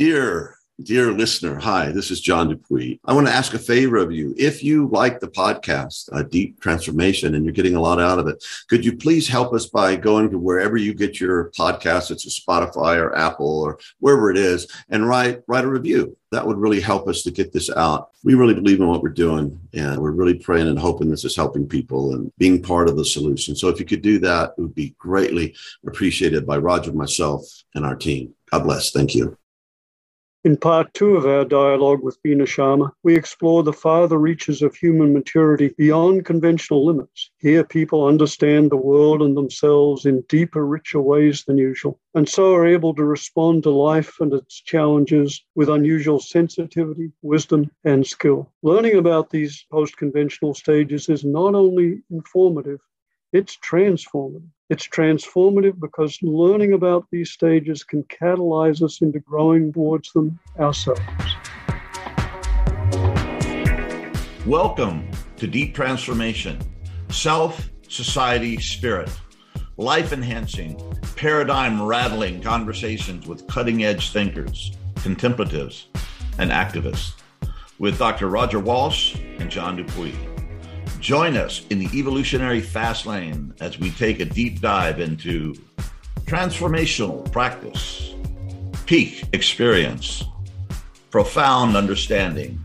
Dear Dear listener, hi, this is John Dupuy. I want to ask a favor of you. If you like the podcast, a Deep Transformation, and you're getting a lot out of it, could you please help us by going to wherever you get your podcast? It's a Spotify or Apple or wherever it is, and write write a review. That would really help us to get this out. We really believe in what we're doing, and we're really praying and hoping this is helping people and being part of the solution. So if you could do that, it would be greatly appreciated by Roger, myself, and our team. God bless. Thank you. In part two of our dialogue with Beena Sharma, we explore the farther reaches of human maturity beyond conventional limits. Here, people understand the world and themselves in deeper, richer ways than usual, and so are able to respond to life and its challenges with unusual sensitivity, wisdom, and skill. Learning about these post conventional stages is not only informative, it's transformative. It's transformative because learning about these stages can catalyze us into growing towards them ourselves. Welcome to Deep Transformation Self, Society, Spirit. Life enhancing, paradigm rattling conversations with cutting edge thinkers, contemplatives, and activists with Dr. Roger Walsh and John Dupuy. Join us in the evolutionary fast lane as we take a deep dive into transformational practice, peak experience, profound understanding,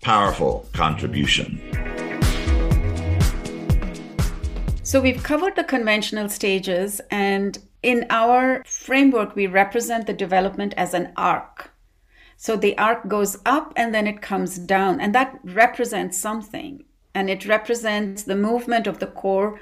powerful contribution. So, we've covered the conventional stages, and in our framework, we represent the development as an arc. So, the arc goes up and then it comes down, and that represents something and it represents the movement of the core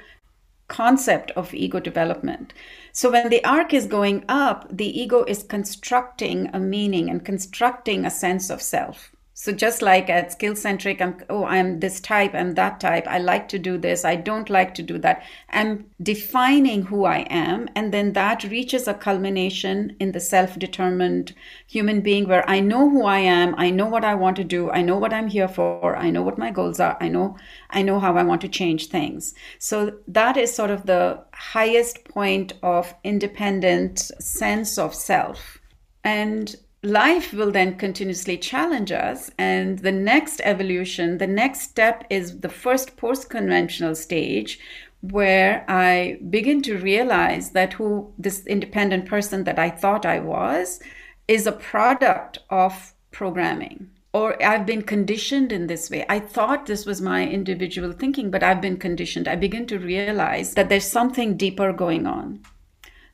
concept of ego development. So when the arc is going up, the ego is constructing a meaning and constructing a sense of self. So just like at skill centric, I'm oh I'm this type, I'm that type. I like to do this. I don't like to do that. I'm defining who I am, and then that reaches a culmination in the self-determined human being where I know who I am. I know what I want to do. I know what I'm here for. I know what my goals are. I know I know how I want to change things. So that is sort of the highest point of independent sense of self. And life will then continuously challenge us and the next evolution the next step is the first post conventional stage where i begin to realize that who this independent person that i thought i was is a product of programming or I've been conditioned in this way. I thought this was my individual thinking, but I've been conditioned. I begin to realize that there's something deeper going on.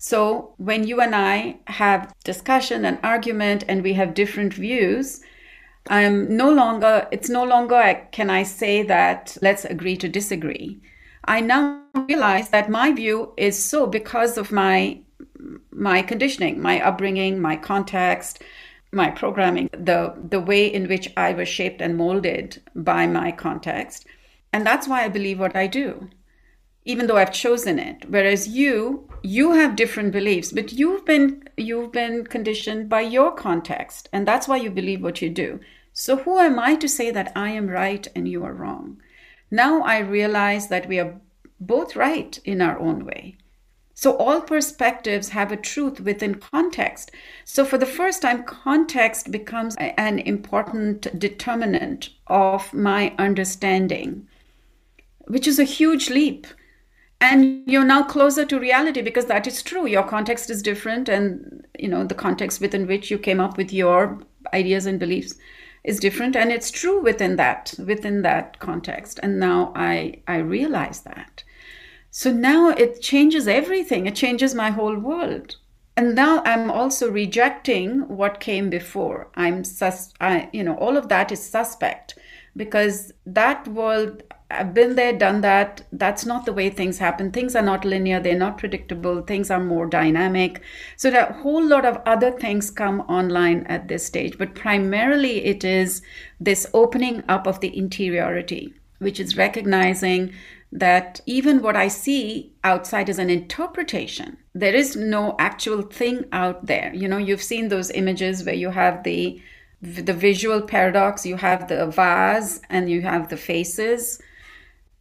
So when you and I have discussion and argument and we have different views, I'm no longer, it's no longer can I say that let's agree to disagree. I now realize that my view is so because of my my conditioning, my upbringing, my context, my programming, the the way in which I was shaped and molded by my context. And that's why I believe what I do even though I've chosen it. Whereas you, you have different beliefs, but you've been you've been conditioned by your context, and that's why you believe what you do. So who am I to say that I am right and you are wrong? Now I realize that we are both right in our own way. So all perspectives have a truth within context. So for the first time, context becomes an important determinant of my understanding, which is a huge leap and you're now closer to reality because that is true. Your context is different and you know the context within which you came up with your ideas and beliefs is different. And it's true within that within that context. And now i i realize that. So now it changes everything. It changes my whole world. And now i'm also rejecting what came before. I'm sus I, you know all of that is suspect because that world I've been there, done that. That's not the way things happen. Things are not linear, they're not predictable, things are more dynamic. So, a whole lot of other things come online at this stage, but primarily it is this opening up of the interiority, which is recognizing that even what I see outside is an interpretation. There is no actual thing out there. You know, you've seen those images where you have the the visual paradox, you have the vase and you have the faces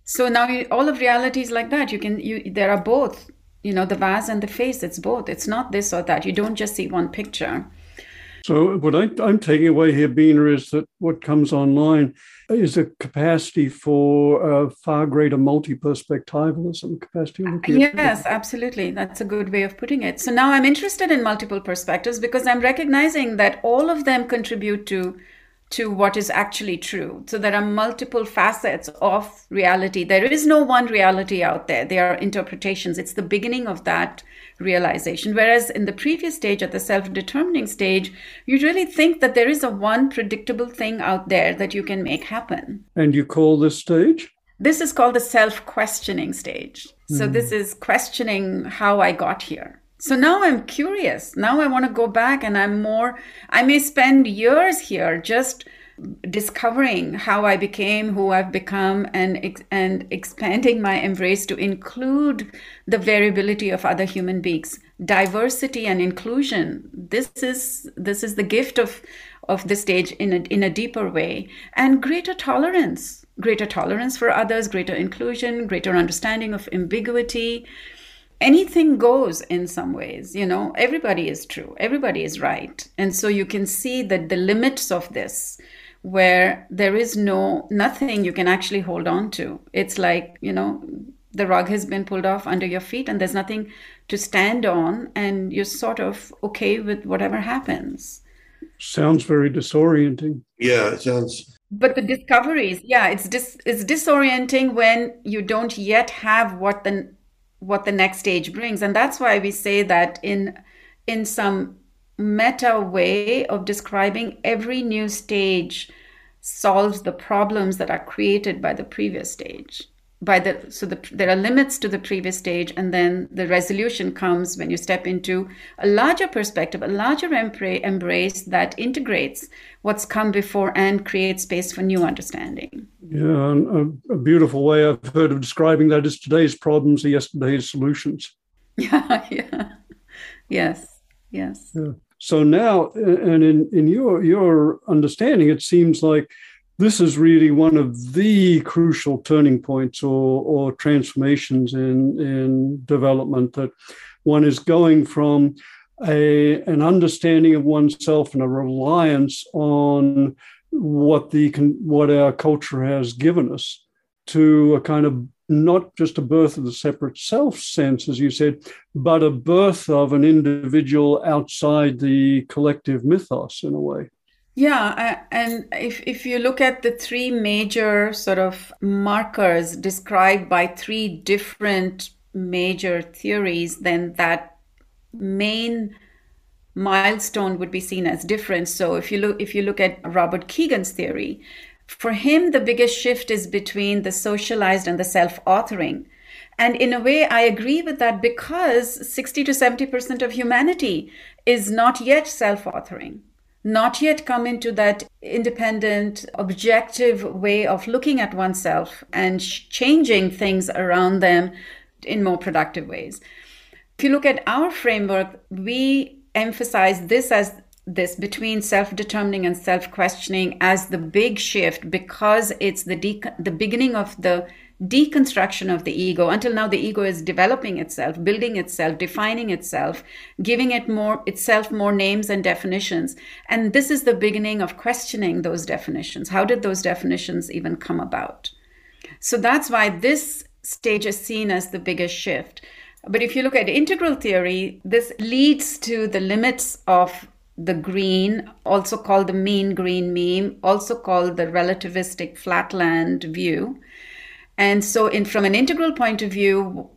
so now you, all of reality is like that you can you there are both you know the vase and the face it's both it's not this or that you don't just see one picture So, what I, am taking away here, Beena, is that what comes online is a capacity for a far greater multi-perspectivalism capacity. Yes, absolutely. That's a good way of putting it. So now I'm interested in multiple perspectives because I'm recognizing that all of them contribute to to what is actually true. So there are multiple facets of reality. There is no one reality out there. There are interpretations. It's the beginning of that realization. Whereas in the previous stage, at the self determining stage, you really think that there is a one predictable thing out there that you can make happen. And you call this stage? This is called the self questioning stage. Mm. So hmm. this is questioning how I got here. So now I'm curious. Now I want to go back and I'm more, I may spend years here just discovering how I became who I've become and and expanding my embrace to include the variability of other human beings diversity and inclusion this is this is the gift of of this stage in a, in a deeper way and greater tolerance greater tolerance for others greater inclusion greater understanding of ambiguity anything goes in some ways you know everybody is true everybody is right. And so you can see that the limits of this where there is no nothing you can actually hold on to. It's like you know the rug has been pulled off under your feet and there's nothing to stand on and you're sort of okay with whatever happens. Sounds very disorienting. Yeah it sounds. But the discoveries yeah it's dis- it's disorienting when you don't yet have what the what the next stage brings. And that's why we say that in in some meta way of describing every new stage solves the problems that are created by the previous stage by the so the, there are limits to the previous stage and then the resolution comes when you step into a larger perspective a larger embrace that integrates what's come before and creates space for new understanding. Yeah a, a beautiful way i've heard of describing that is today's problems are yesterday's solutions. Yeah yeah. Yes yes. Yeah. so now and in in your your understanding it seems like this is really one of the crucial turning points or, or transformations in, in development that one is going from a, an understanding of oneself and a reliance on what the what our culture has given us to a kind of not just a birth of the separate self sense, as you said, but a birth of an individual outside the collective mythos in a way. Yeah, and if if you look at the three major sort of markers described by three different major theories, then that main milestone would be seen as different. So if you look if you look at Robert Kegan's theory, for him the biggest shift is between the socialized and the self-authoring. And in a way, I agree with that because 60 to 70% of humanity is not yet self authoring not yet come into that independent, objective way of looking at oneself and changing things around them in more productive ways. If you look at our framework, we emphasize this as this between self-determining and self-questioning as the big shift because it's the de- the beginning of the deconstruction of the ego. Until now the ego is developing itself building itself defining itself giving it more itself more names and definitions. And this is the beginning of questioning those definitions. How did those definitions even come about? So that's why this stage is seen as the biggest shift. But if you look at integral theory this leads to the limits of the green, also called the mean green meme, also called the relativistic flatland view, and so, in from an integral point of view,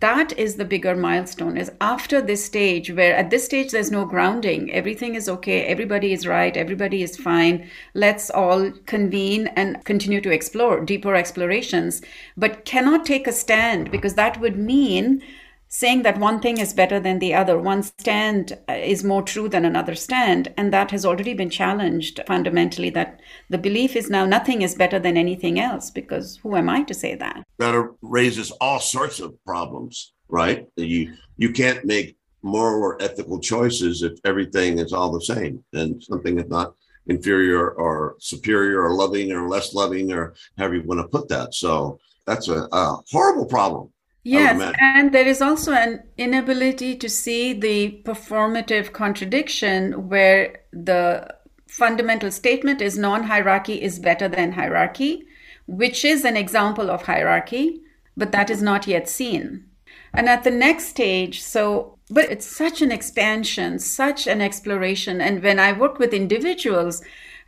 that is the bigger milestone is after this stage where at this stage there's no grounding. Everything is okay. Everybody is right. Everybody is fine. Let's all convene and continue to explore deeper explorations but cannot take a stand because that would mean saying that one thing is better than the other, one stand uh, is more true than another stand. And that has already been challenged fundamentally that the belief is now nothing is better than anything else, because who am I to say that? That raises all sorts of problems, right? You, you can't make moral or ethical choices if everything is all the same and something is not inferior or superior or loving or less loving or however you want to put that. So that's a, a horrible problem Yes, and there is also an inability to see the performative contradiction where the fundamental statement is non hierarchy is better than hierarchy, which is an example of hierarchy, but that is not yet seen. And at the next stage, so, but it's such an expansion, such an exploration. And when I work with individuals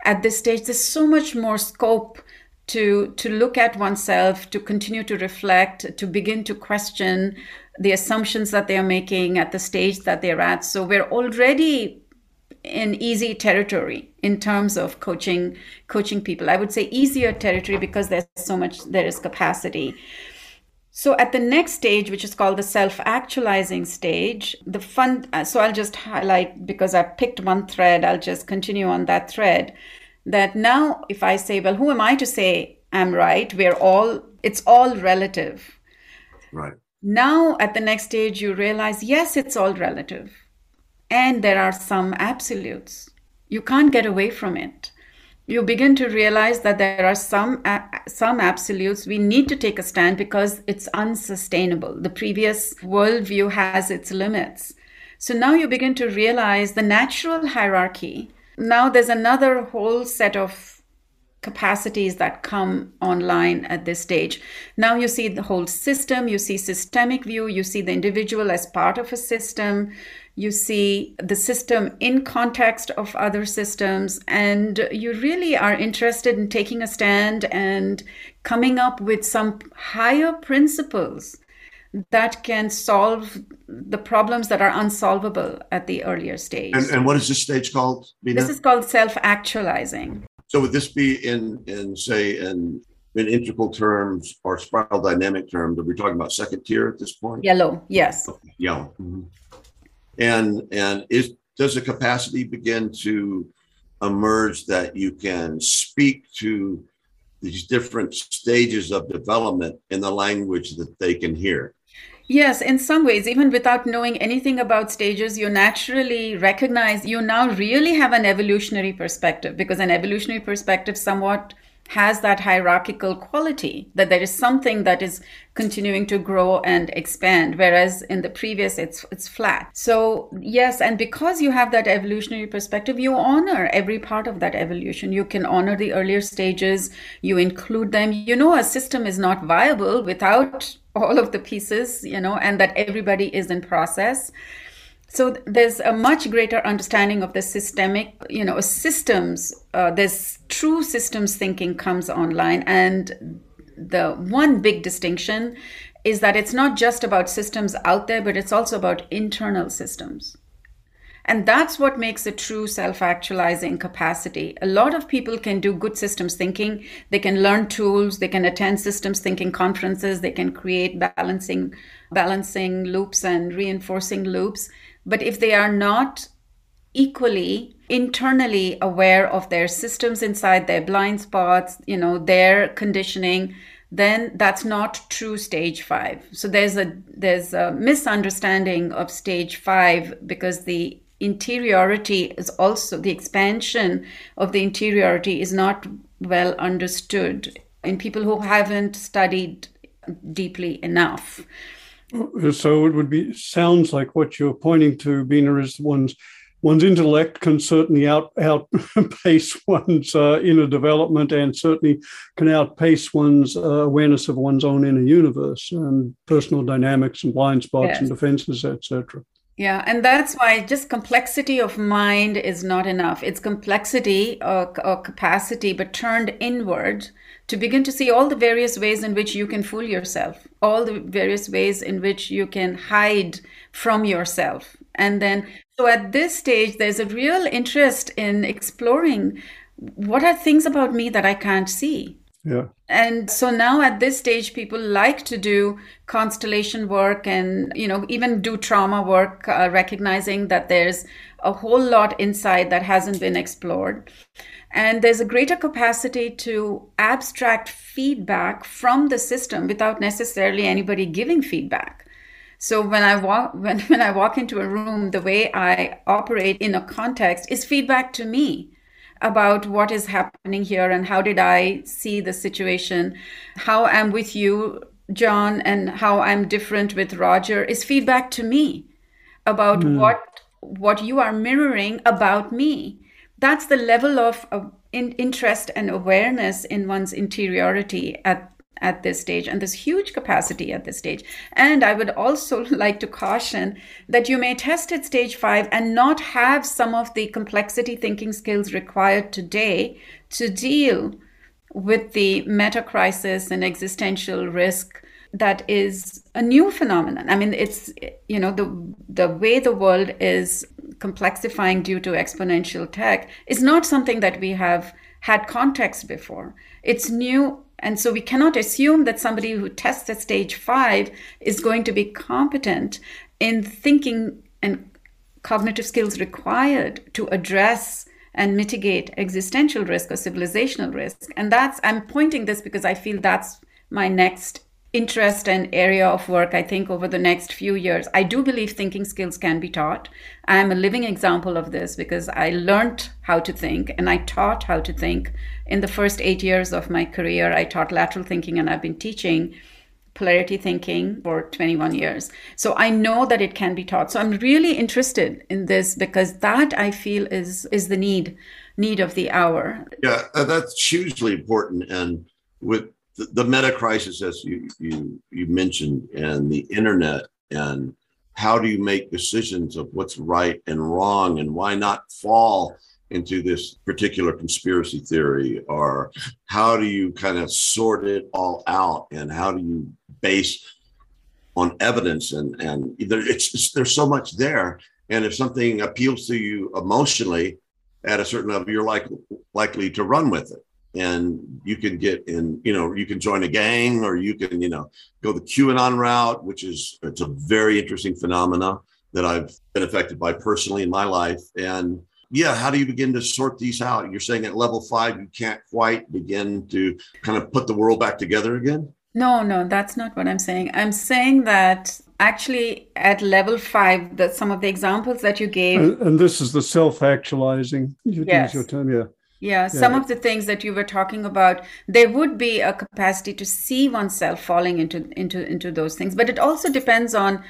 at this stage, there's so much more scope to to look at oneself to continue to reflect to begin to question the assumptions that they are making at the stage that they're at. So we're already in easy territory in terms of coaching coaching people. I would say easier territory because there's so much there is capacity. So at the next stage which is called the self actualizing stage the fun uh, so i'll just highlight because i picked one thread i'll just continue on that thread that now if I say, well, who am I to say I'm right? We're all, it's all relative. Right. Now at the next stage, you realize, yes, it's all relative. And there are some absolutes. You can't get away from it. You begin to realize that there are some some absolutes. We need to take a stand because it's unsustainable. The previous worldview has its limits. So now you begin to realize the natural hierarchy now there's another whole set of capacities that come online at this stage. Now you see the whole system, you see systemic view, you see the individual as part of a system, you see the system in context of other systems, and you really are interested in taking a stand and coming up with some higher principles that can solve the problems that are unsolvable at the earlier stage. And, and what is this stage called? This is called self-actualizing. So would this be in in say in in integral terms or spiral dynamic terms? Are we talking about second tier at this point? Yellow, yes. Okay. Yellow. Mm-hmm. And and is does the capacity begin to emerge that you can speak to these different stages of development in the language that they can hear? Yes, in some ways, even without knowing anything about stages, you naturally recognize you now really have an evolutionary perspective because an evolutionary perspective somewhat has that hierarchical quality that there is something that is continuing to grow and expand whereas in the previous it's it's flat. So yes and because you have that evolutionary perspective you honor every part of that evolution. You can honor the earlier stages you include them. You know a system is not viable without all of the pieces you know and that everybody is in process so there's a much greater understanding of the systemic you know systems uh, there's true systems thinking comes online and the one big distinction is that it's not just about systems out there but it's also about internal systems and that's what makes a true self actualizing capacity. A lot of people can do good systems thinking. They can learn tools, they can attend systems thinking conferences, they can create balancing, balancing loops and reinforcing loops. But if they are not equally internally aware of their systems inside their blind spots, you know, their conditioning, then that's not true stage 5 so there's a there's a misunderstanding of stage 5 because the interiority is also the expansion of the interiority is not well understood in people who haven't studied deeply enough. So it would be sounds like what you're pointing to, Beena, is one's one's intellect can certainly out outpace one's uh, inner development, and certainly can outpace one's uh, awareness of one's own inner universe and personal dynamics and blind spots yes. and defenses, etc. Yeah, and that's why just complexity of mind is not enough. It's complexity or, or, capacity, but turned inward to begin to see all the various ways in which you can fool yourself, all the various ways in which you can hide from yourself. And then, so at this stage, there's a real interest in exploring what are things about me that I can't see yeah. And so now at this stage, people like to do constellation work and, you know, even do trauma work, uh, recognizing that there's a whole lot inside that hasn't been explored. And there's a greater capacity to abstract feedback from the system without necessarily anybody giving feedback. So when I walk when, when I walk into a room, the way I operate in a context is feedback to me about what is happening here and how did I see the situation. How I'm with you John, and how I'm different with Roger is feedback to me about mm. what what you are mirroring about me. That's the level of, of in, interest and awareness in one's interiority at at this stage and this huge capacity at this stage. And I would also like to caution that you may test at stage five and not have some of the complexity thinking skills required today to deal with the meta crisis and existential risk that is a new phenomenon. I mean, it's you know the the way the world is complexifying due to exponential tech is not something that we have had context before. It's new and so we cannot assume that somebody who tests at stage five is going to be competent in thinking and cognitive skills required to address and mitigate existential risk or civilizational risk. And that's, I'm pointing this because I feel that's my next interest and area of work, I think, over the next few years. I do believe thinking skills can be taught. I am a living example of this because I learned how to think and I taught how to think. In the first eight years of my career, I taught lateral thinking and I've been teaching polarity thinking for 21 years. So I know that it can be taught. So I'm really interested in this because that I feel is is the need need of the hour. Yeah, uh, that's hugely important and with the, the meta crisis, as you, you you mentioned, and the internet, and how do you make decisions of what's right and wrong, and why not fall into this particular conspiracy theory, or how do you kind of sort it all out, and how do you base on evidence, and and there, it's, it's there's so much there, and if something appeals to you emotionally at a certain level, you're like likely to run with it and you can get in you know you can join a gang or you can you know go the qanon route which is it's a very interesting phenomena that i've been affected by personally in my life. And yeah how do you begin to sort these out? You're saying at level five you can't quite begin to kind of put the world back together again? No no that's not what i'm saying. I'm saying that actually at level five that some of the examples that you gave and, and this is the self-actualizing you yes. your term yeah yeah, some of the things that you were talking about, there would be a capacity to see oneself falling into into into those things, but it also depends on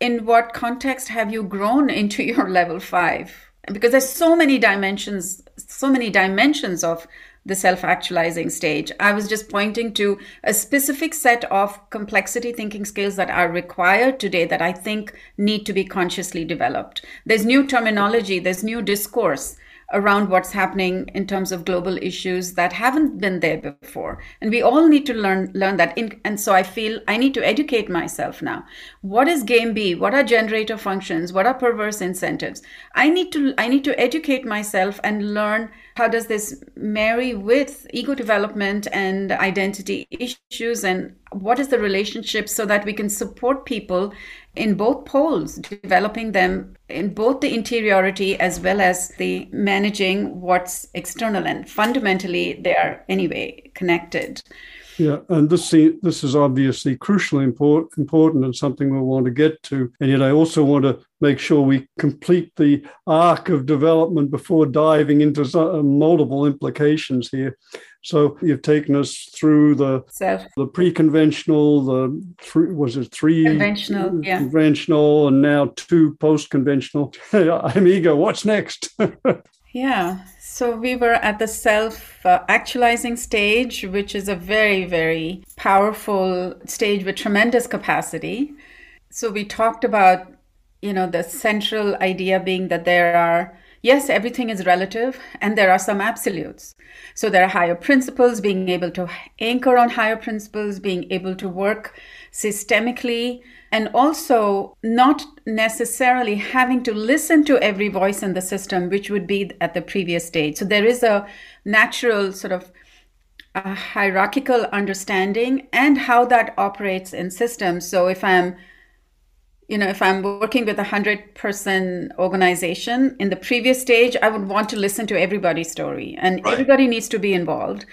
in what context have you grown into your level 5 because there's so many dimensions so many dimensions of the self-actualizing stage. I was just pointing to a specific set of complexity thinking skills that are required today that i think need to be consciously developed. There's new terminology there's new discourse around what's happening in terms of global issues that haven't been there before. And we all need to learn learn that. In, and so i feel i need to educate myself now. What is game b? What are generator functions? What are perverse incentives? I need to i need to educate myself and learn how does this marry with ego development and identity issues and what is the relationship so that we can support people in both poles, developing them in both the interiority as well as the managing what's external. And fundamentally, they are anyway connected. Yeah, and this this is obviously crucially important, important and something we want to get to. And yet, I also want to make sure we complete the arc of development before diving into uh, multiple implications here. So you've taken us through the Self. the pre-conventional, the three was it three conventional, yeah, conventional, and now two post-conventional. I'm eager. What's next? yeah. So we were at the self-actualizing stage, which is a very very powerful stage with tremendous capacity. So we talked about, you know, the central idea being that there are yes, everything is relative and there are some absolutes. So there are higher principles, being able to anchor on higher principles, being able to work systemically, and also not necessarily having to listen to every voice in the system, which would be at the previous stage. So there is a natural sort of a hierarchical understanding and how that operates in systems. So if I'm you know, if I'm working with a hundred person organization in the previous stage, I would want to listen to everybody's story and right. everybody needs to be involved.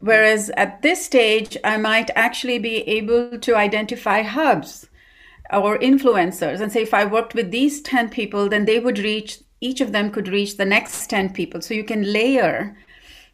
Whereas at this stage, I might actually be able to identify hubs or influencers. And say, if I worked with these 10 people, then they would reach, each of them could reach the next 10 people. So you can layer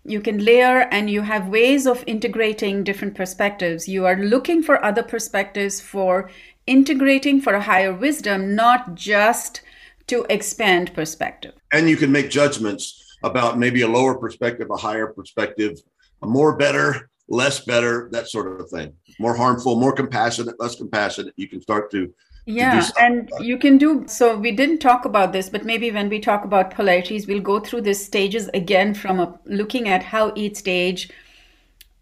you can layer and you have ways of integrating different perspectives. You are looking for other perspectives for integrating for a higher wisdom not just to expand perspective. And you can make judgments about maybe a lower perspective a higher perspective a more better less better that sort of thing more harmful more compassionate less compassionate you can start to yeah and you can do so we didn't talk about this but maybe when we talk about polarities we'll go through these stages again from a, looking at how each stage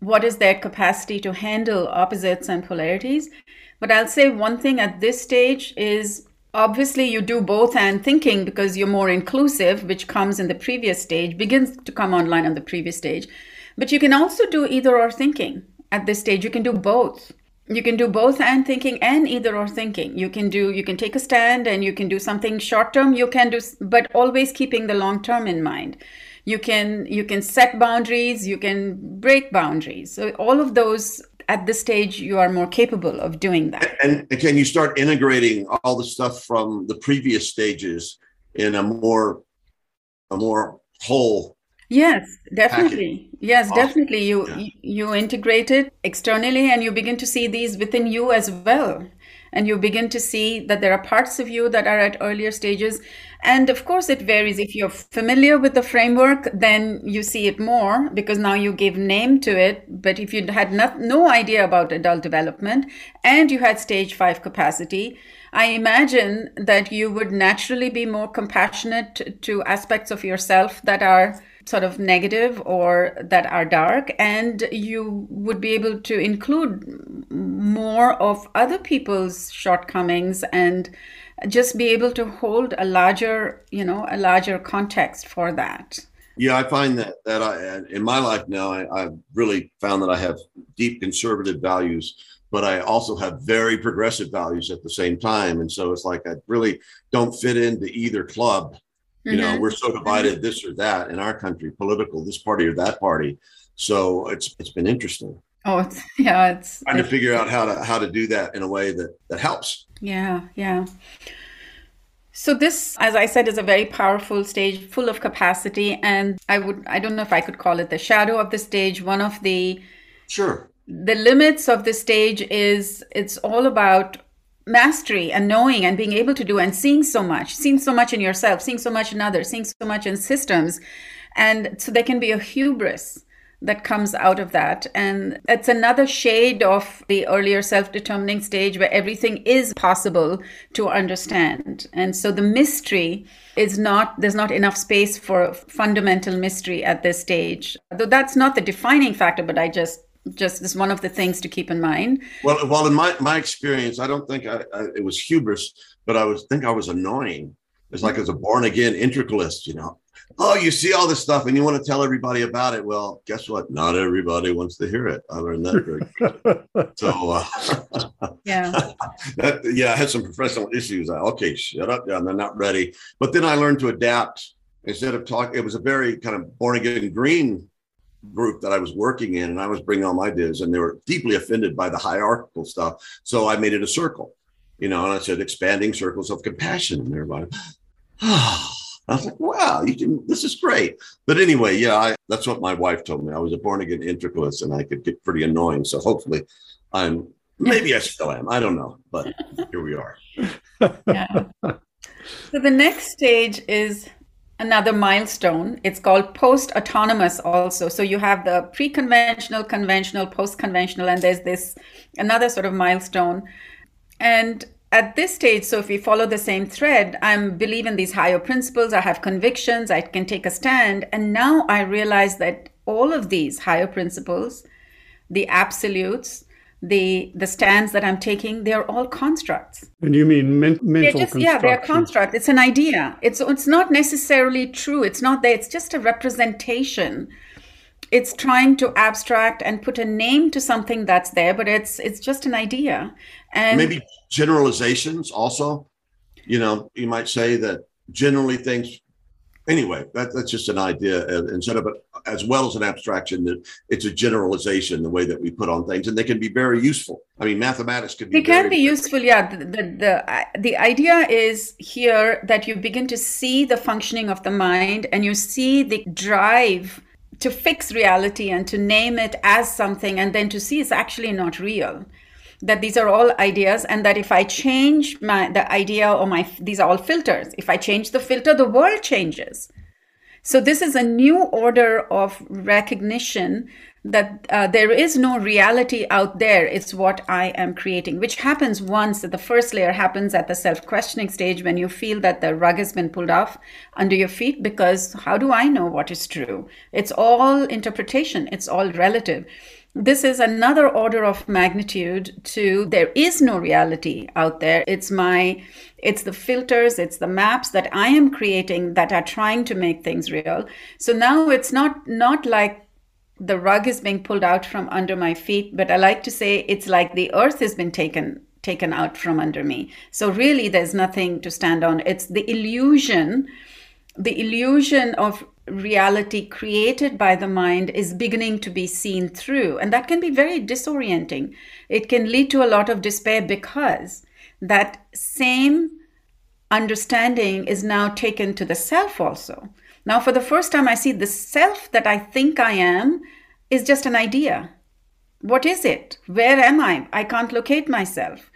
what is their capacity to handle opposites and polarities. But i'll say one thing at this stage is obviously you do both and thinking because you're more inclusive which comes in the previous stage begins to come online on the previous stage. But you can also do either or thinking at this stage you can do both. You can do both and thinking and either or thinking. You can do you can take a stand and you can do something short term. You can do but always keeping the long term in mind. You can you can set boundaries. You can break boundaries. So all of those at this stage you are more capable of doing that. And, and can you start integrating all the stuff from the previous stages in a more a more whole Yes, definitely. Yes, awesome. definitely. You, yeah. you integrate it externally and you begin to see these within you as well. And you begin to see that there are parts of you that are at earlier stages. And of course, it varies. If you're familiar with the framework, then you see it more because now you give name to it. But if you had not, no idea about adult development and you had stage five capacity, I imagine that you would naturally be more compassionate to aspects of yourself that are sort of negative or that are dark and you would be able to include more of other people's shortcomings and just be able to hold a larger you know a larger context for that yeah i find that that i in my life now I, i've really found that i have deep conservative values but I also have very progressive values at the same time. And so it's like I really don't fit into either club. You mm-hmm. know, we're so divided this or that in our country, political, this party or that party. So it's it's been interesting. Oh, it's, yeah, it's trying to figure out how to how to do that in a way that that helps. Yeah, yeah. So this, as I said, is a very powerful stage, full of capacity, and I would I don't know if I could call it the shadow of the stage. One of the sure the limits of the stage is it's all about mastery and knowing and being able to do and seeing so much, seeing so much in yourself, seeing so much in others, seeing so much in systems. And so there can be a hubris that comes out of that. And it's another shade of the earlier self determining stage where everything is possible to understand. And so the mystery is not, there's not enough space for fundamental mystery at this stage. Though that's not the defining factor, but I just just as one of the things to keep in mind. Well, well, in my my experience, I don't think I, I it was hubris, but I was think I was annoying. It's like as a born again integralist, you know. Oh, you see all this stuff and you want to tell everybody about it. Well, guess what? Not everybody wants to hear it. I learned that very So, uh, yeah, that, yeah, I had some professional issues. I, okay, shut up, John. They're not ready. But then I learned to adapt. Instead of talk, it was a very kind of born again green group that I was working in, and I was bringing all my ideas, and they were deeply offended by the hierarchical stuff. So I made it a circle, you know, and I said expanding circles of compassion, and everybody. I was like, wow, you can, this is great. But anyway, yeah, I, that's what my wife told me. I was a born again integralist and I could get pretty annoying. So hopefully I'm, maybe I still am. I don't know, but here we are. yeah. So the next stage is another milestone. It's called post autonomous, also. So you have the pre conventional, conventional, post conventional, and there's this another sort of milestone. And at this stage, so if we follow the same thread, I'm believe in these higher principles, I have convictions, I can take a stand. And now I realize that all of these higher principles, the absolutes, the the stands that I'm taking, they're all constructs. And you mean men- mental just, Yeah, they're construct. It's an idea. It's it's not necessarily true. It's not there. It's just a representation. It's trying to abstract and put a name to something that's there, but it's it's just an idea. And maybe generalizations also. You know, you might say that generally things anyway, that, that's just an idea. Uh, instead of it as well as an abstraction, that it's a generalization the way that we put on things, and they can be very useful. I mean, mathematics can be. They can be useful, yeah. The, the the the idea is here that you begin to see the functioning of the mind, and you see the drive to fix reality and to name it as something and then to see it's actually not real that these are all ideas and that if i change my the idea or my these are all filters. If i change the filter the world changes. So this is a new order of recognition that uh, there is no reality out there. It's what i am creating which happens once the first layer happens at the self-questioning stage when you feel that the rug has been pulled off under your feet because how do i know what is true? It's all interpretation. It's all relative this is another order of magnitude to there is no reality out there it's my it's the filters it's the maps that i am creating that are trying to make things real so now it's not not like the rug is being pulled out from under my feet, but I like to say it's like the earth has been taken taken out from under me. So really there's nothing to stand on. It's the illusion the illusion of reality created by the mind is beginning to be seen through and that can be very disorienting. It can lead to a lot of despair because that same understanding is now taken to the self also. Now, for the first time, I see the self that I think I am is just an idea. What is it? Where am I? I can't locate myself.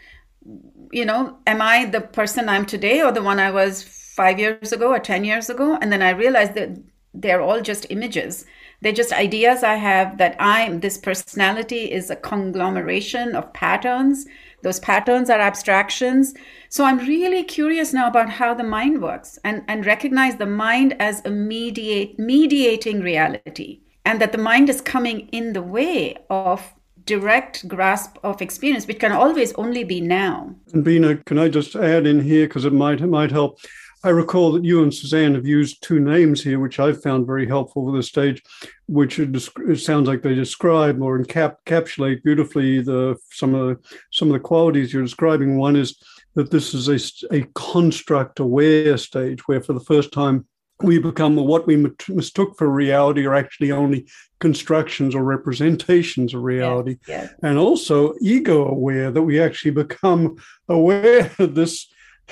You know, am I the person I'm today or the one I was five years ago or 10 years ago? And then I realized that they're all just images. They're just ideas I have that I'm, this personality is a conglomeration of patterns. Those patterns are abstractions. So I'm really curious now about how the mind works and, and recognize the mind as a mediate, mediating reality and that the mind is coming in the way of direct grasp of experience, which can always only be now. And Beena, can I just add in here because it might it might help. I recall that you and Susanne have used two names here, which I've found very helpful for this stage, which it, it sounds like they describe or encapsulate beautifully the some of the some of the qualities you're describing. One is that this is a, a construct aware stage where, for the first time, we become what we mistook for reality are actually only constructions or representations of reality. Yes, yes. And also ego aware that we actually become aware of this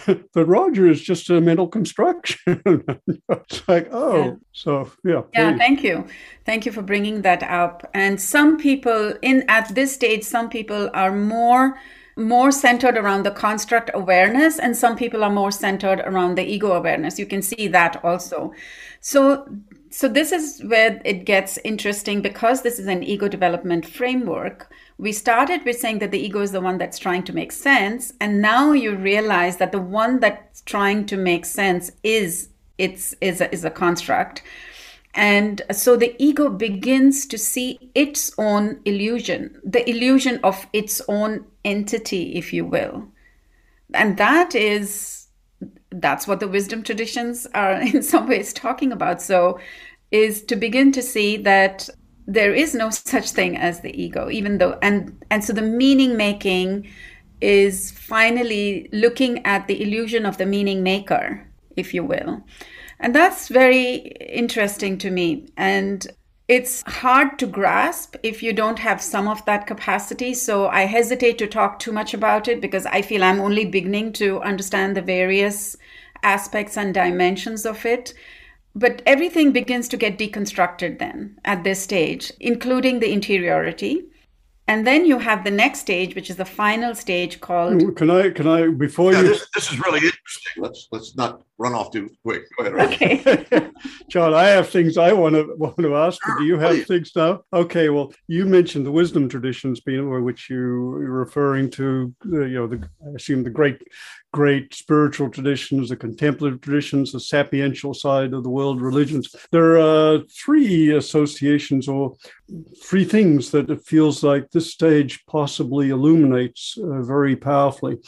that Roger is just a mental construction. it's like, oh, yeah. so yeah. Yeah, please. thank you. Thank you for bringing that up. And some people in at this stage, some people are more more centered around the construct awareness and some people are more centered around the ego awareness you can see that also so so this is where it gets interesting because this is an ego development framework we started with saying that the ego is the one that's trying to make sense and now you realize that the one that's trying to make sense is it's is a, is a construct. And so the ego begins to see its own illusion the illusion of its own entity if you will. And that is that's what the wisdom traditions are in some ways talking about. So is to begin to see that there is no such thing as the ego even though and and so the meaning making is finally looking at the illusion of the meaning maker if you will. And that's very interesting to me. And it's hard to grasp if you don't have some of that capacity. So i hesitate to talk too much about it because i feel i'm only beginning to understand the various aspects and dimensions of it but everything begins to get deconstructed then at this stage, including the interiority. And then you have the next stage, which is the final stage called. Can I? Can I? Before yeah, you. This, this is really interesting. Let's let's not run off too quick. Go ahead. Okay. John, I have things I want to want to ask. Sure, do you have please. things now? Okay. Well, you mentioned the wisdom traditions, Beena which you were referring to. Uh, you know, the, I assume the great great spiritual traditions, the contemplative traditions, the sapiential side of the world religions. There are three associations or three things that it feels like this stage possibly illuminates uh, very powerfully.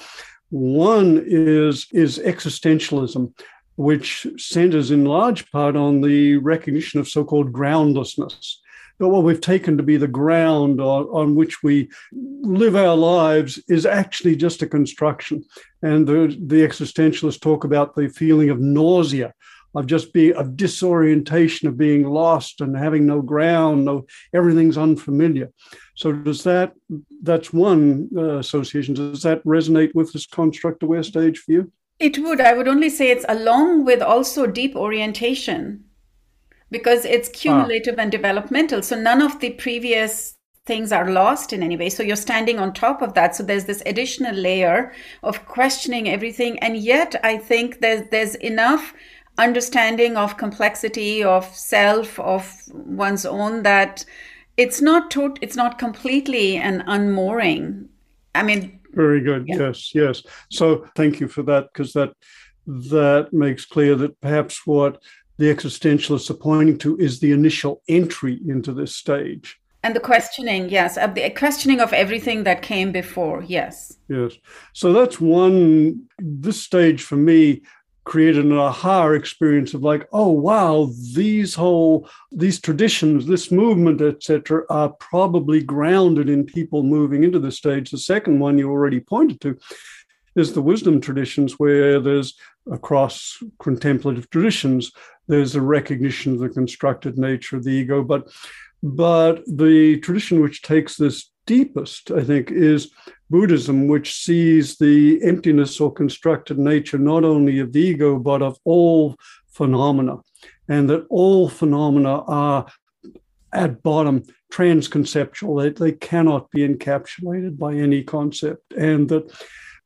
One is, is existentialism, which centers in large part on the recognition of so called groundlessness that what we've taken to be the ground on, on which we live our lives is actually just a construction. And the, the existentialists talk about the feeling of nausea, of just being of disorientation, of being lost and having no ground, no everything's unfamiliar. So does that that's one uh, association? Does that resonate with this construct aware stage for you? It would. I would only say it's along with also deep orientation because it's cumulative ah. and developmental. So none of the previous things are lost in any way. So you're standing on top of that. So there's this additional layer of questioning everything. And yet I think there's there's enough understanding of complexity of self of one's own that it's not tot- it's not completely an unmooring. I mean very good. Yeah. Yes, yes. So thank you for that because that that makes clear that perhaps what the existentialists are pointing to is the initial entry into this stage. And the questioning, yes, of the questioning of everything that came before, yes. Yes. So that's one, this stage for me created an aha experience of like, oh wow, these whole these traditions, this movement, etc., are probably grounded in people moving into this stage. The second one you already pointed to is the wisdom traditions, where there's across contemplative traditions, there's a recognition of the constructed nature of the ego. But but the tradition which takes this deepest, I think, is Buddhism, which sees the emptiness or constructed nature not only of the ego, but of all phenomena, and that all phenomena are at bottom transconceptual, they, they cannot be encapsulated by any concept. And that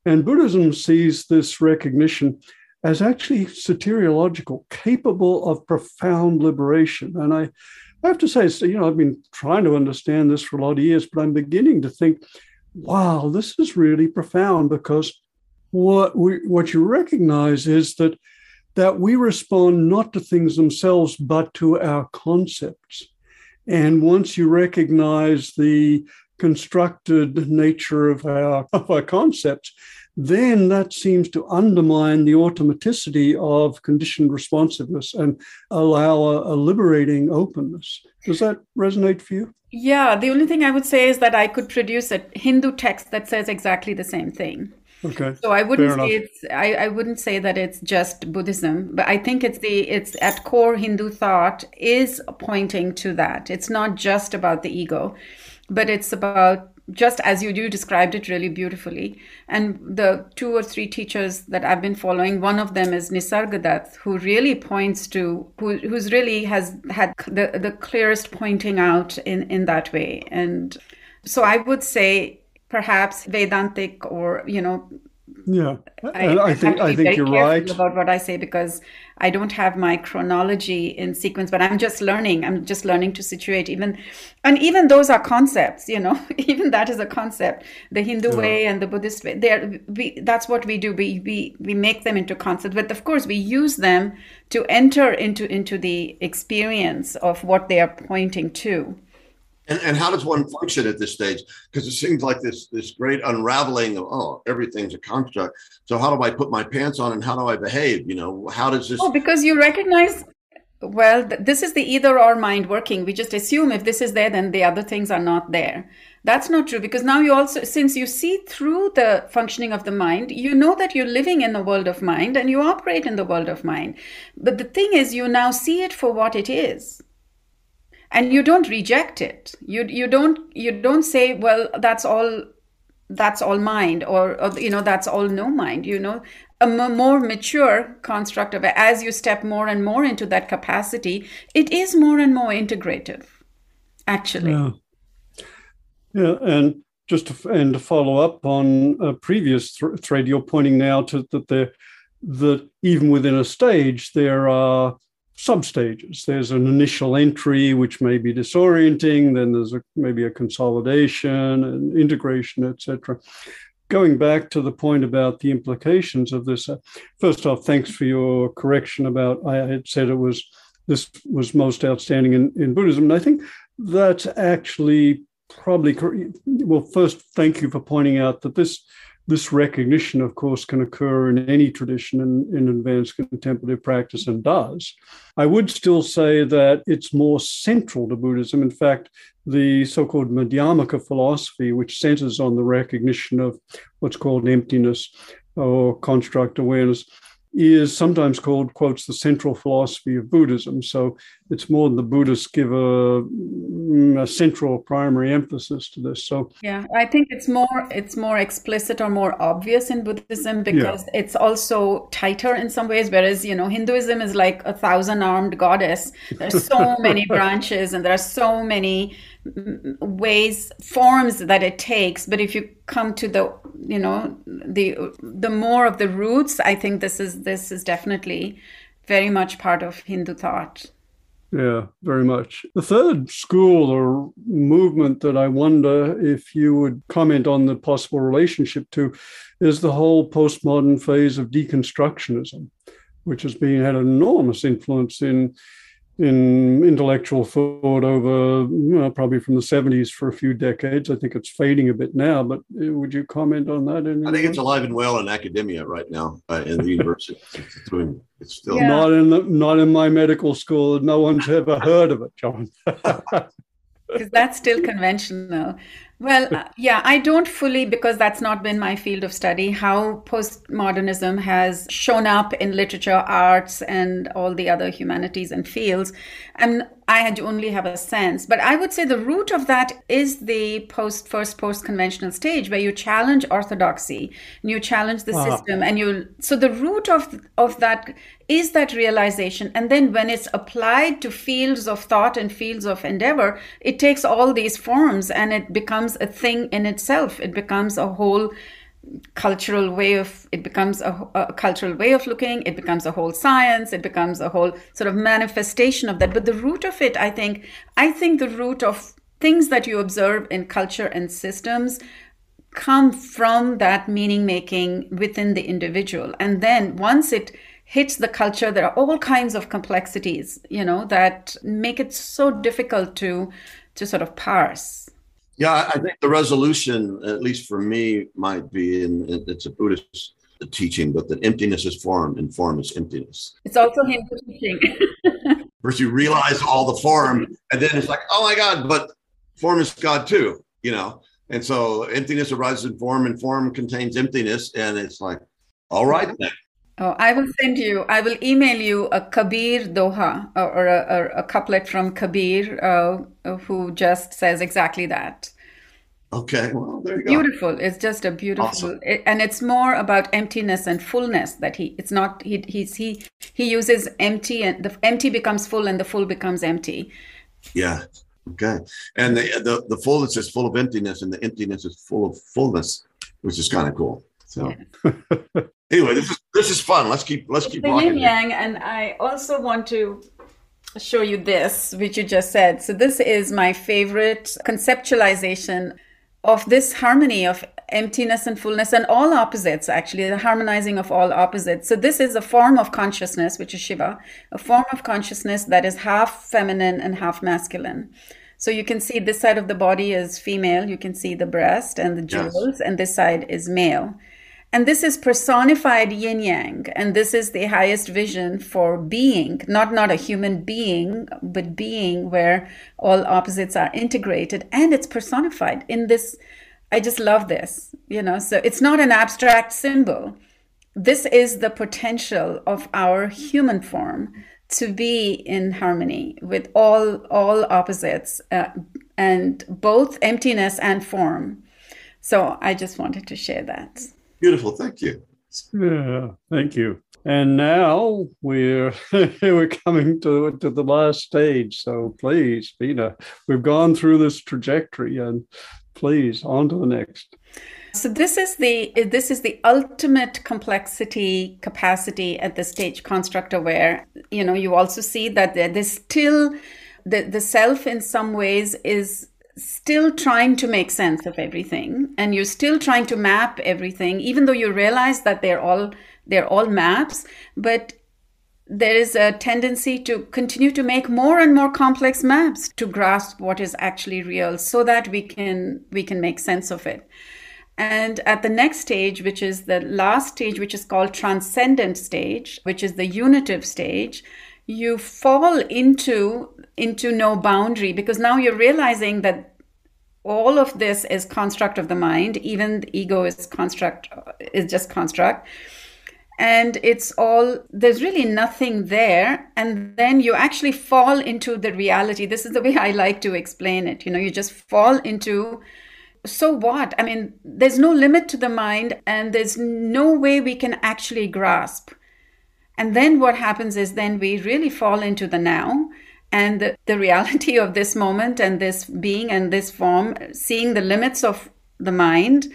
and Buddhism sees this recognition as actually soteriological, capable of profound liberation. And I, I have to say, you know, I've been trying to understand this for a lot of years, but I'm beginning to think, wow, this is really profound because what we what you recognize is that that we respond not to things themselves, but to our concepts. And once you recognize the constructed nature of our, of our concepts, then that seems to undermine the automaticity of conditioned responsiveness and allow a, a, liberating openness. Does that resonate for you? Yeah, the only thing I would say is that I could produce a Hindu text that says exactly the same thing. Okay. So I wouldn't say it's I, I wouldn't say that it's just Buddhism, but I think it's the it's at core Hindu thought is pointing to that. It's not just about the ego, but it's about just as you do described it really beautifully. And the two or three teachers that I've been following, one of them is Nisargadatta, who really points to, who, who's really has had the, the clearest pointing out in, in that way. And so I would say perhaps Vedantic or, you know, yeah, I, I think I think you're right about what I say because I don't have my chronology in sequence, but I'm just learning. I'm just learning to situate even, and even those are concepts. You know, even that is a concept. The Hindu yeah. way and the Buddhist way. There, we that's what we do. We we we make them into concepts, but of course we use them to enter into into the experience of what they are pointing to. And, and how does one function at this stage? Because it seems like this this great unraveling of oh everything's a construct. So how do I put my pants on and how do I behave? You know how does this? Oh, because you recognize. Well, th- this is the either or mind working. We just assume if this is there, then the other things are not there. That's not true because now you also, since you see through the functioning of the mind, you know that you're living in the world of mind and you operate in the world of mind. But the thing is, you now see it for what it is and you don't reject it. You you don't you don't say well that's all that's all mind or, or you know that's all no mind you know? A m- more mature construct of it as you step more and more into that capacity it is more and more integrative actually. Yeah, yeah and just to, and to follow up on a previous th- thread you're pointing now to that there that even within a stage there are substages. There's an initial entry, which may be disorienting, then there's a, maybe a consolidation and integration, etc. Going back to the point about the implications of this, uh, first off, thanks for your correction about I had said it was this was most outstanding in, in Buddhism. And I think that's actually probably well first thank you for pointing out that this this recognition, of course, can occur in any tradition in, in advanced contemplative practice and does. I would still say that it's more central to Buddhism. In fact, the so called Madhyamaka philosophy, which centers on the recognition of what's called emptiness or construct awareness, is sometimes called, quotes, the central philosophy of Buddhism. So it's more than the Buddhists give a mm, a central primary emphasis to this. So yeah, I think it's more it's more explicit or more obvious in Buddhism because yeah. it's also tighter in some ways. Whereas you know Hinduism is like a thousand armed goddess. There's so many branches and there are so many ways forms that it takes but if you come to the you know the the more of the roots i think this is this is definitely very much part of hindu thought yeah, very much. The third school or movement that I wonder if you would comment on the possible relationship to is the whole postmodern phase of deconstructionism, which has been had enormous influence in in intellectual thought over you know, probably from the 70s for a few decades. I think it's fading a bit now, but uh, would you comment on that? I think it's alive and well in academia right now uh, in the university. It's, doing, it's still yeah. not in the, not in my medical school. No one's ever heard of it, John. Because that's still conventional. Well, uh, yeah, I don't fully, because that's not been my field of study, how postmodernism has shown up in literature, arts, and all the other humanities and fields. And I had only have a sense. But I would say the root of that is the post first post conventional stage where you challenge orthodoxy and you challenge the uh-huh. system and you so the root of of that is that realization. And then when it's applied to fields of thought and fields of endeavor, it takes all these forms and it becomes a thing in itself. It becomes a whole cultural way of it becomes a, a, cultural way of looking it becomes a whole science it becomes a whole sort of manifestation of that. But the root of it i think i think the root of things that you observe in culture and systems come from that meaning making within the individual. And then once it hits the culture there are all kinds of complexities you know that make it so difficult to to sort of parse yeah i think the resolution at least for me might be in it's a buddhist teaching but that emptiness is form and form is emptiness. It's also hindu teaching first you realize all the form and then it's like oh my god but form is god too you know? And so emptiness arises in form and form contains emptiness and it's like all right then Oh, I will send you, I will email you a Kabir Doha or, or, a, or a, couplet from Kabir uh, who just says exactly that. Okay, well, there you go. Beautiful. It's just a beautiful, awesome. it, and it's more about emptiness and fullness that he. It's not he. He's he. He uses empty, and the empty becomes full, and the full becomes empty. Yeah. Okay. And the the the fullness is full of emptiness, and the emptiness is full of fullness, which is kind of cool. So. Yeah. anyway, this is this is fun. Let's keep let's keep the yin yang, and I also want to show you this, which you just said. So this is my favorite conceptualization of this harmony of emptiness and fullness and all opposites actually the harmonizing of all opposites so this is a form of consciousness which is shiva a form of consciousness that is half feminine and half masculine so you can see this side of the body is female you can see the breast and the jewels yes. and this side is male and this is personified yin yang. And this is the highest vision for being, not, not a human being, but being where all opposites are integrated. And it's personified in this. I just love this, you know. So it's not an abstract symbol. This is the potential of our human form to be in harmony with all all opposites uh, and both emptiness and form. So I just wanted to share that. Beautiful. Thank you. Yeah, thank you. And now we're we're coming to to the last stage. So please, Beena, we've gone through this trajectory, and please on to the next. So this is the this is the ultimate complexity capacity at the stage construct aware. You know, you also see that there's still the the self in some ways is still trying to make sense of everything and you're still trying to map everything even though you realize that they're all they're all maps but there is a tendency to continue to make more and more complex maps to grasp what is actually real so that we can we can make sense of it. And at the next stage which is the last stage which is called transcendent stage which is the unitive stage you fall into into no boundary because now you're realizing that all of this is construct of the mind even the ego is construct is just construct. And it's all there's really nothing there and then you actually fall into the reality. This is the way i like to explain it you know you just fall into so what? I mean there's no limit to the mind and there's no way we can actually grasp. And then what happens is then we really fall into the now and the, the reality of this moment and this being and this form seeing the limits of the mind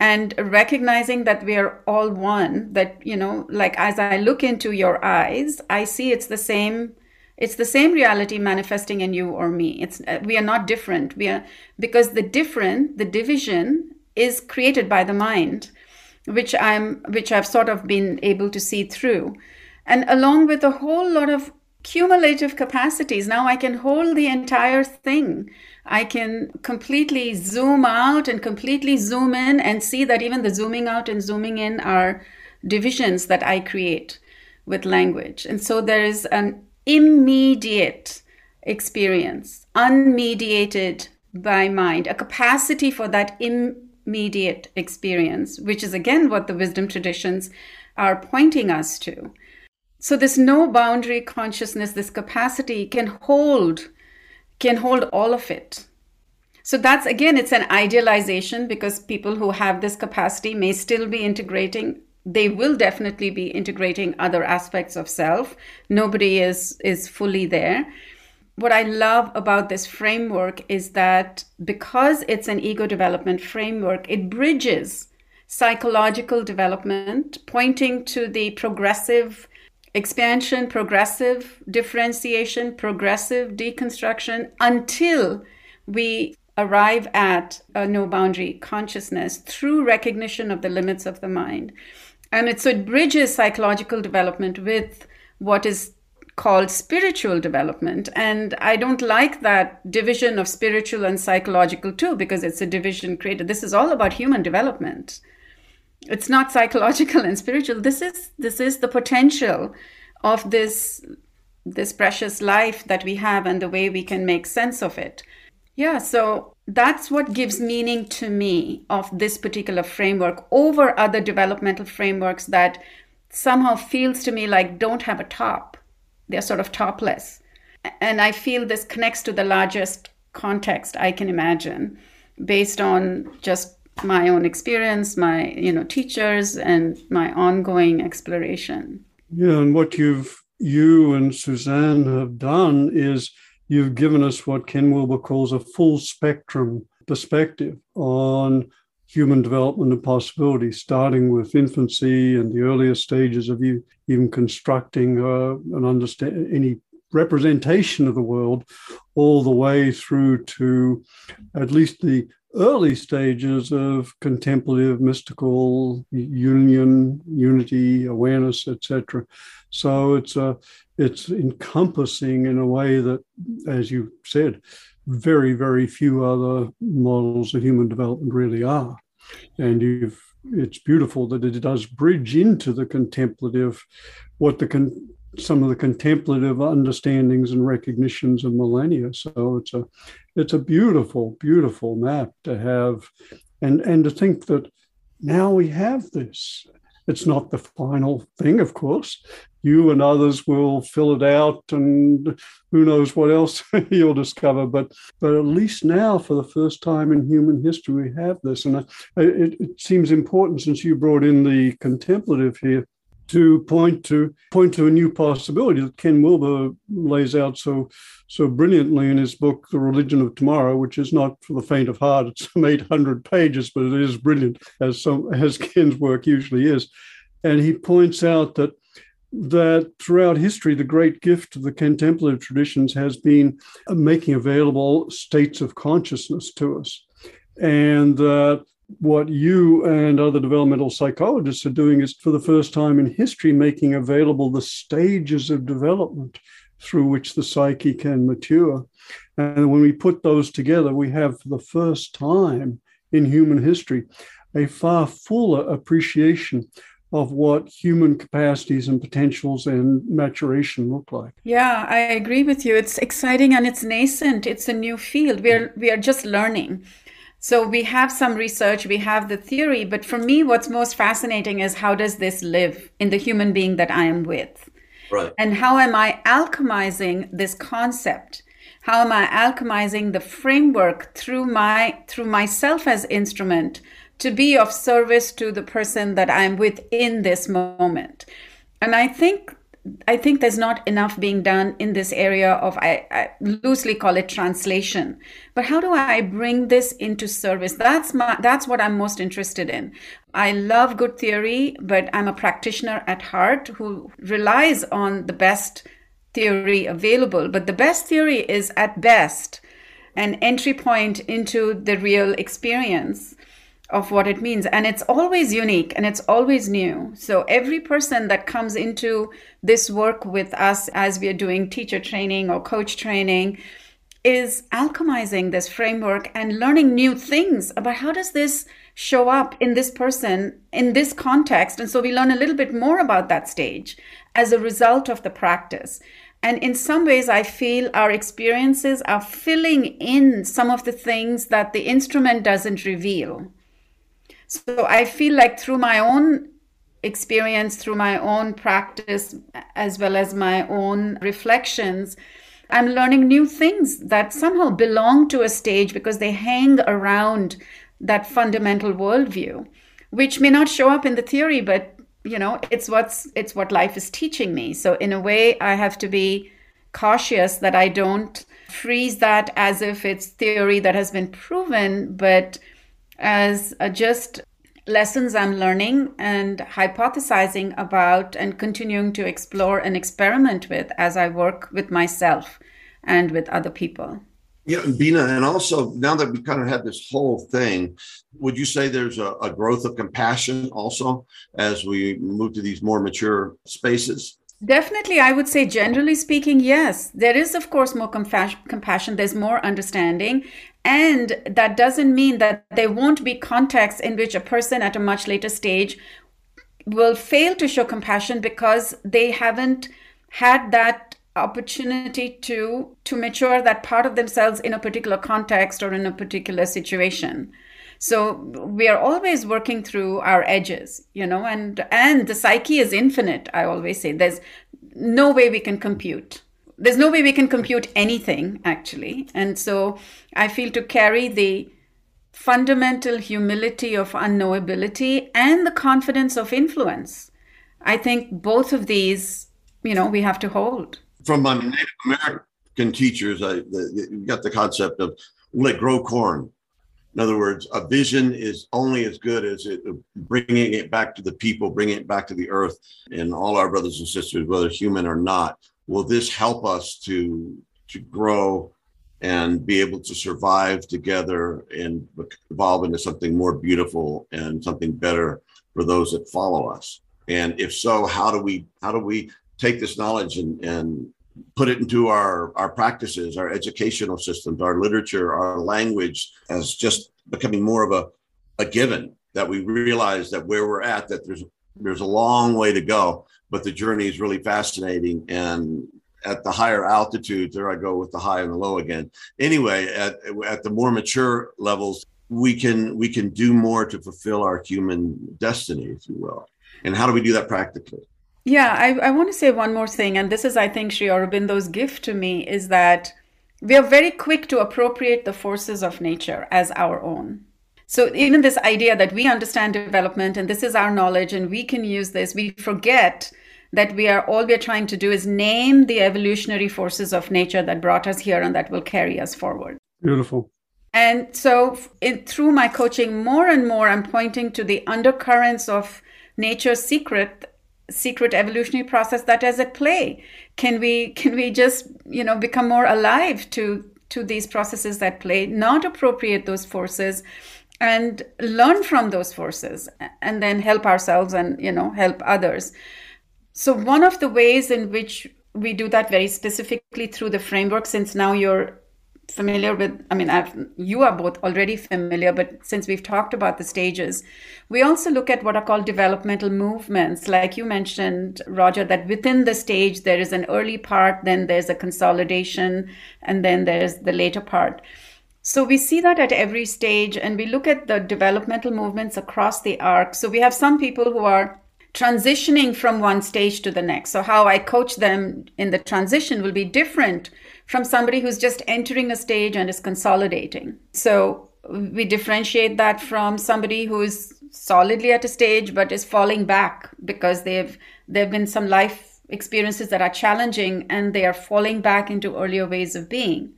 and recognizing that we are all one that you know like as i look into your eyes i see it's the same it's the same reality manifesting in you or me. It's uh, we are not different. We are because the different the division is created by the mind which i'm which i've sort of been able to see through. And along with a whole lot of cumulative capacities now i can hold the entire thing I can completely zoom out and completely zoom in and see that even the zooming out and zooming in are divisions that I create with language. And so there is an immediate experience, unmediated by mind, a capacity for that immediate experience, which is again what the wisdom traditions are pointing us to. So, this no boundary consciousness, this capacity can hold can hold all of it. So that's again, it's an idealization because people who have this capacity may still be integrating. They will definitely be integrating other aspects of self. Nobody is is fully there. What I love about this framework is that because it's an ego development framework, it bridges psychological development, pointing to the progressive expansion, progressive differentiation, progressive deconstruction until we arrive at a no boundary consciousness through recognition of the limits of the mind. And it, so it bridges psychological development with what is called spiritual development. And I don't like that division of spiritual and psychological too, because it's a division created. This is all about human development it's not psychological and spiritual. This is this is the potential of this this precious life that we have and the way we can make sense of it. Yeah so that's what gives meaning to me of this particular framework over other developmental frameworks that somehow feels to me like don't have a top. They're sort of topless. And i feel this connects to the largest context i can imagine based on just my own experience, my you know teachers, and my ongoing exploration. Yeah, and what you've you and Susanne have done is you've given us what Ken Wilber calls a full spectrum perspective on human development and possibility, starting with infancy and the earlier stages of you even constructing uh, and understand any representation of the world, all the way through to at least the early stages of contemplative, mystical union, unity, awareness, etc. So it's a it's encompassing in a way that, as you said, very very few other models of human development really are, and you've it's beautiful that it does bridge into the contemplative, what the con- some of the contemplative understandings and recognitions of millennia. So it's a it's a beautiful, beautiful map to have, and and to think that now we have this. It's not the final thing, of course. You and others will fill it out, and who knows what else you'll discover. But but at least now, for the first time in human history, we have this, and uh, it, it seems important since you brought in the contemplative here to point to point to a new possibility that Ken Wilber lays out so so brilliantly in his book The Religion of Tomorrow, which is not for the faint of heart. It's some 800 pages, but it is brilliant as some as Ken's work usually is. And he points out that that throughout history, the great gift of the contemplative traditions has been making available states of consciousness to us. And that what you and other developmental psychologists are doing is for the first time in history making available the stages of development through which the psyche can mature. And when we put those together, we have for the first time in human history a far fuller appreciation of what human capacities and potentials and maturation look like. Yeah, I agree with you. It's exciting and it's nascent. It's a new field. We're we are just learning So we have some research, we have the theory, but for me, what's most fascinating is how does this live in the human being that I am with? Right. And how am I alchemizing this concept? How am I alchemizing the framework through my through myself as instrument to be of service to the person that I'm with in this moment? And I think I think there's not enough being done in this area of I, I, loosely call it translation. But how do I bring this into service? That's my that's what I'm most interested in. I love good theory, but I'm a practitioner at heart who relies on the best theory available. But the best theory is at best an entry point into the real experience of what it means. And it's always unique and it's always new. So every person that comes into this work with us as we are doing teacher training or coach training is alchemizing this framework and learning new things about how does this show up in this person in this context and so we learn a little bit more about that stage as a result of the practice and in some ways, I feel our experiences are filling in some of the things that the instrument doesn't reveal. So I feel like through my own experience, through my own practice, as well as my own reflections, I'm learning new things that somehow belong to a stage because they hang around that fundamental worldview, which may not show up in the theory, but you know, it's what's it's what life is teaching me. So in a way, I have to be cautious that I don't freeze that as if it's theory that has been proven, but as uh, just lessons I'm learning and hypothesizing about and continuing to explore and experiment with as I work with myself and with other people. Yeah, Beena, and also now that we kind of had this whole thing, would you say there's a, a growth of compassion also as we move to these more mature spaces? Definitely, I would say generally speaking, yes. There is, of course, more compassion, there's more understanding. And that doesn't mean that there won't be contexts in which a person at a much later stage will fail to show compassion because they haven't had that opportunity to to mature that part of themselves in a particular context or in a particular situation. So we are always working through our edges you know and and the psyche is infinite i always say. There's no way we can compute there's no way we can compute anything actually. And so i feel to carry the fundamental humility of unknowability and the confidence of influence. I think both of these you know we have to hold. From my native american teachers i the, got the concept of let grow corn. In other words, a vision is only as good as it bringing it back to the people, bringing it back to the earth, and all our brothers and sisters, whether human or not. Will this help us to to grow and be able to survive together and evolve into something more beautiful and something better for those that follow us? And if so, how do we how do we take this knowledge and, and put it into our our practices, our educational systems, our literature, our language as just becoming more of a a given that we realize that where we're at that there's there's a long way to go, but the journey is really fascinating. And at the higher altitudes there i go with the high and the low again. Anyway at, at the more mature levels we can we can do more to fulfill our human destiny if you will. And how do we do that practically? Yeah, I, I want to say one more thing, and this is, I think, Sri Aurobindo's gift to me is that we are very quick to appropriate the forces of nature as our own. So even this idea that we understand development and this is our knowledge and we can use this, we forget that we are all we're trying to do is name the evolutionary forces of nature that brought us here and that will carry us forward. Beautiful. And so in, through my coaching, more and more, I'm pointing to the undercurrents of nature's secret secret evolutionary process that is at play can we can we just you know become more alive to to these processes that play not appropriate those forces and learn from those forces and then help ourselves and you know help others. So one of the ways in which we do that very specifically through the framework since now you're familiar with i mean I've, you are both already familiar but since we've talked about the stages we also look at what are called developmental movements. Like you mentioned roger that within the stage there is an early part then there's a consolidation and then there's the later part So we see that at every stage, and we look at the developmental movements across the arc. So we have some people who are transitioning from one stage to the next. So how I coach them in the transition will be different from somebody who's just entering a stage and is consolidating. So we differentiate that from somebody who is solidly at a stage but is falling back because they've there've been some life experiences that are challenging and they are falling back into earlier ways of being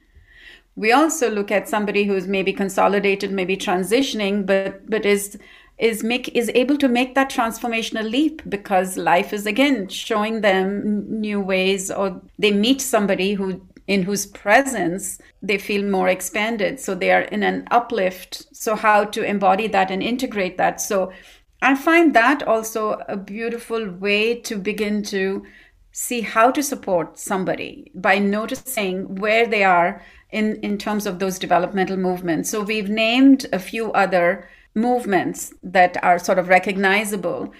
we also look at somebody who's maybe consolidated maybe transitioning but but is is make is able to make that transformational leap because life is again showing them new ways or they meet somebody who in whose presence they feel more expanded. So they are in an uplift. So how to embody that and integrate that. So i find that also a beautiful way to begin to see how to support somebody by noticing where they are in, in terms of those developmental movements. So we've named a few other movements that are sort of recognizable.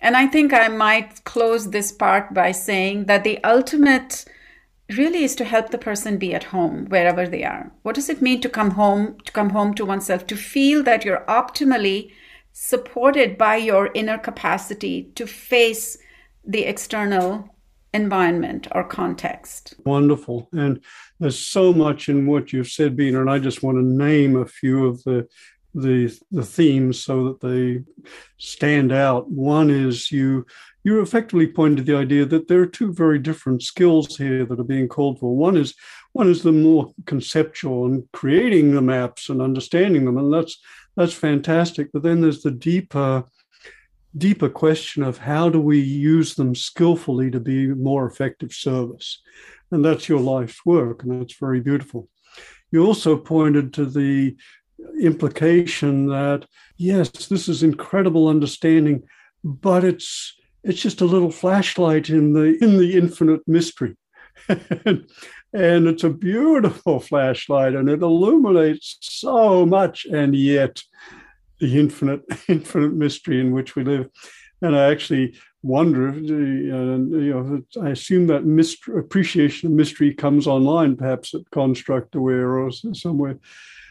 And I think I might close this part by saying that the ultimate really is to help the person be at home wherever they are. What does it mean to come home, to come home to oneself, to feel that you're optimally supported by your inner capacity to face the external environment or context. Wonderful. And there's so much in what you've said, Beena, and I just want to name a few of the the the themes so that they stand out. One is you you effectively pointed to the idea that there are two very different skills here that are being called for. One is one is the more conceptual and creating the maps and understanding them, and that's that's fantastic. But then there's the deeper deeper question of how do we use them skillfully to be more effective service, and that's your life's work, and that's very beautiful. You also pointed to the implication that yes, this is incredible understanding, but it's it's just a little flashlight in the in the infinite mystery. and, it's a beautiful flashlight and it illuminates so much and yet the infinite infinite mystery in which we live and i actually wonder uh, you know i assume that mystery, appreciation of mystery comes online perhaps at construct aware or somewhere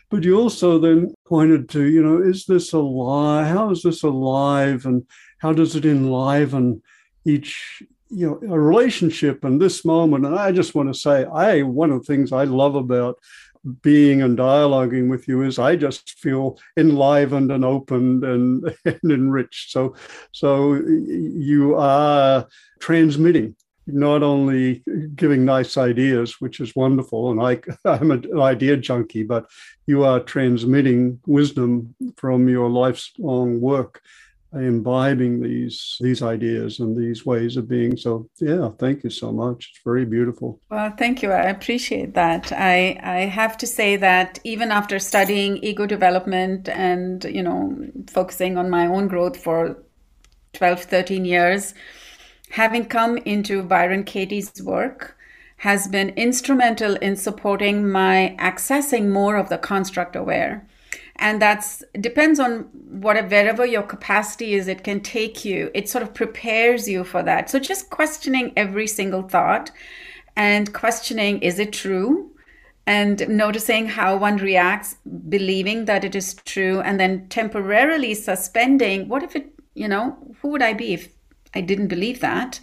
but you also then pointed to, you know, is this alive? How is this alive? And how does it enliven each, you know, a relationship in this moment? And I just want to say, I one of the things I love about being and dialoguing with you is I just feel enlivened and opened and, and enriched. So, so you are transmitting not only giving nice ideas, which is wonderful, and I, I'm an idea junkie, but you are transmitting wisdom from your lifelong work, imbibing these these ideas and these ways of being. So, yeah, thank you so much. It's very beautiful. Well, thank you. I appreciate that. I I have to say that even after studying ego development and you know focusing on my own growth for 12, 13 years having come into Byron Katie's work has been instrumental in supporting my accessing more of the construct aware and that's depends on whatever wherever your capacity is it can take you. It sort of prepares you for that. So just questioning every single thought and questioning is it true? And noticing how one reacts believing that it is true and then temporarily suspending what if it you know who would i be if I didn't believe that.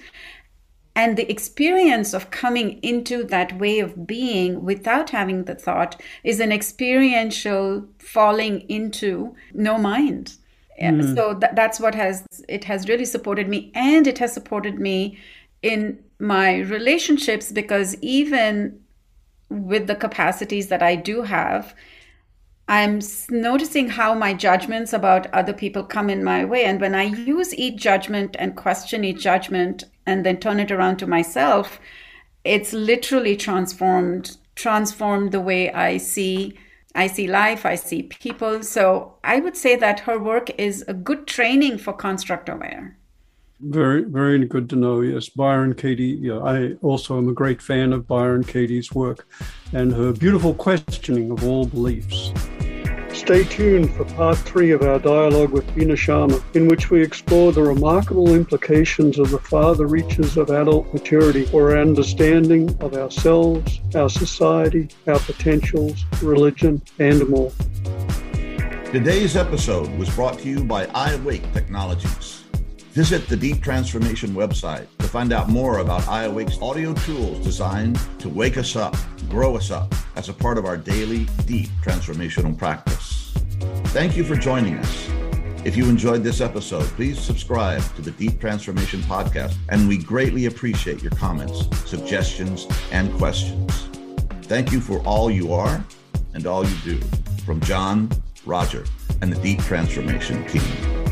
And the experience of coming into that way of being without having the thought is an experiential falling into no mind. Mm. So th- that's what has it has really supported me, and it has supported me in my relationships because even with the capacities that I do have, I'm noticing how my judgments about other people come in my way. And when I use each judgment and question each judgment and then turn it around to myself, it's literally transformed transformed the way I see I see life, I see people. So I would say that her work is a good training for construct aware. Very, very good to know. Yes, Byron Katie. Yeah, I also am a great fan of Byron Katie's work and her beautiful questioning of all beliefs. Stay tuned for part three of our dialogue with Beena Sharma, in which we explore the remarkable implications of the farther reaches of adult maturity for our understanding of ourselves, our society, our potentials, religion, and more. Today's episode was brought to you by iAwake Technologies. Visit the Deep Transformation website to find out more about iAwake's audio tools designed to wake us up, grow us up as a part of our daily deep transformational practice. Thank you for joining us. If you enjoyed this episode, please subscribe to the Deep Transformation Podcast, and we greatly appreciate your comments, suggestions, and questions. Thank you for all you are and all you do. From John, Roger, and the Deep Transformation team.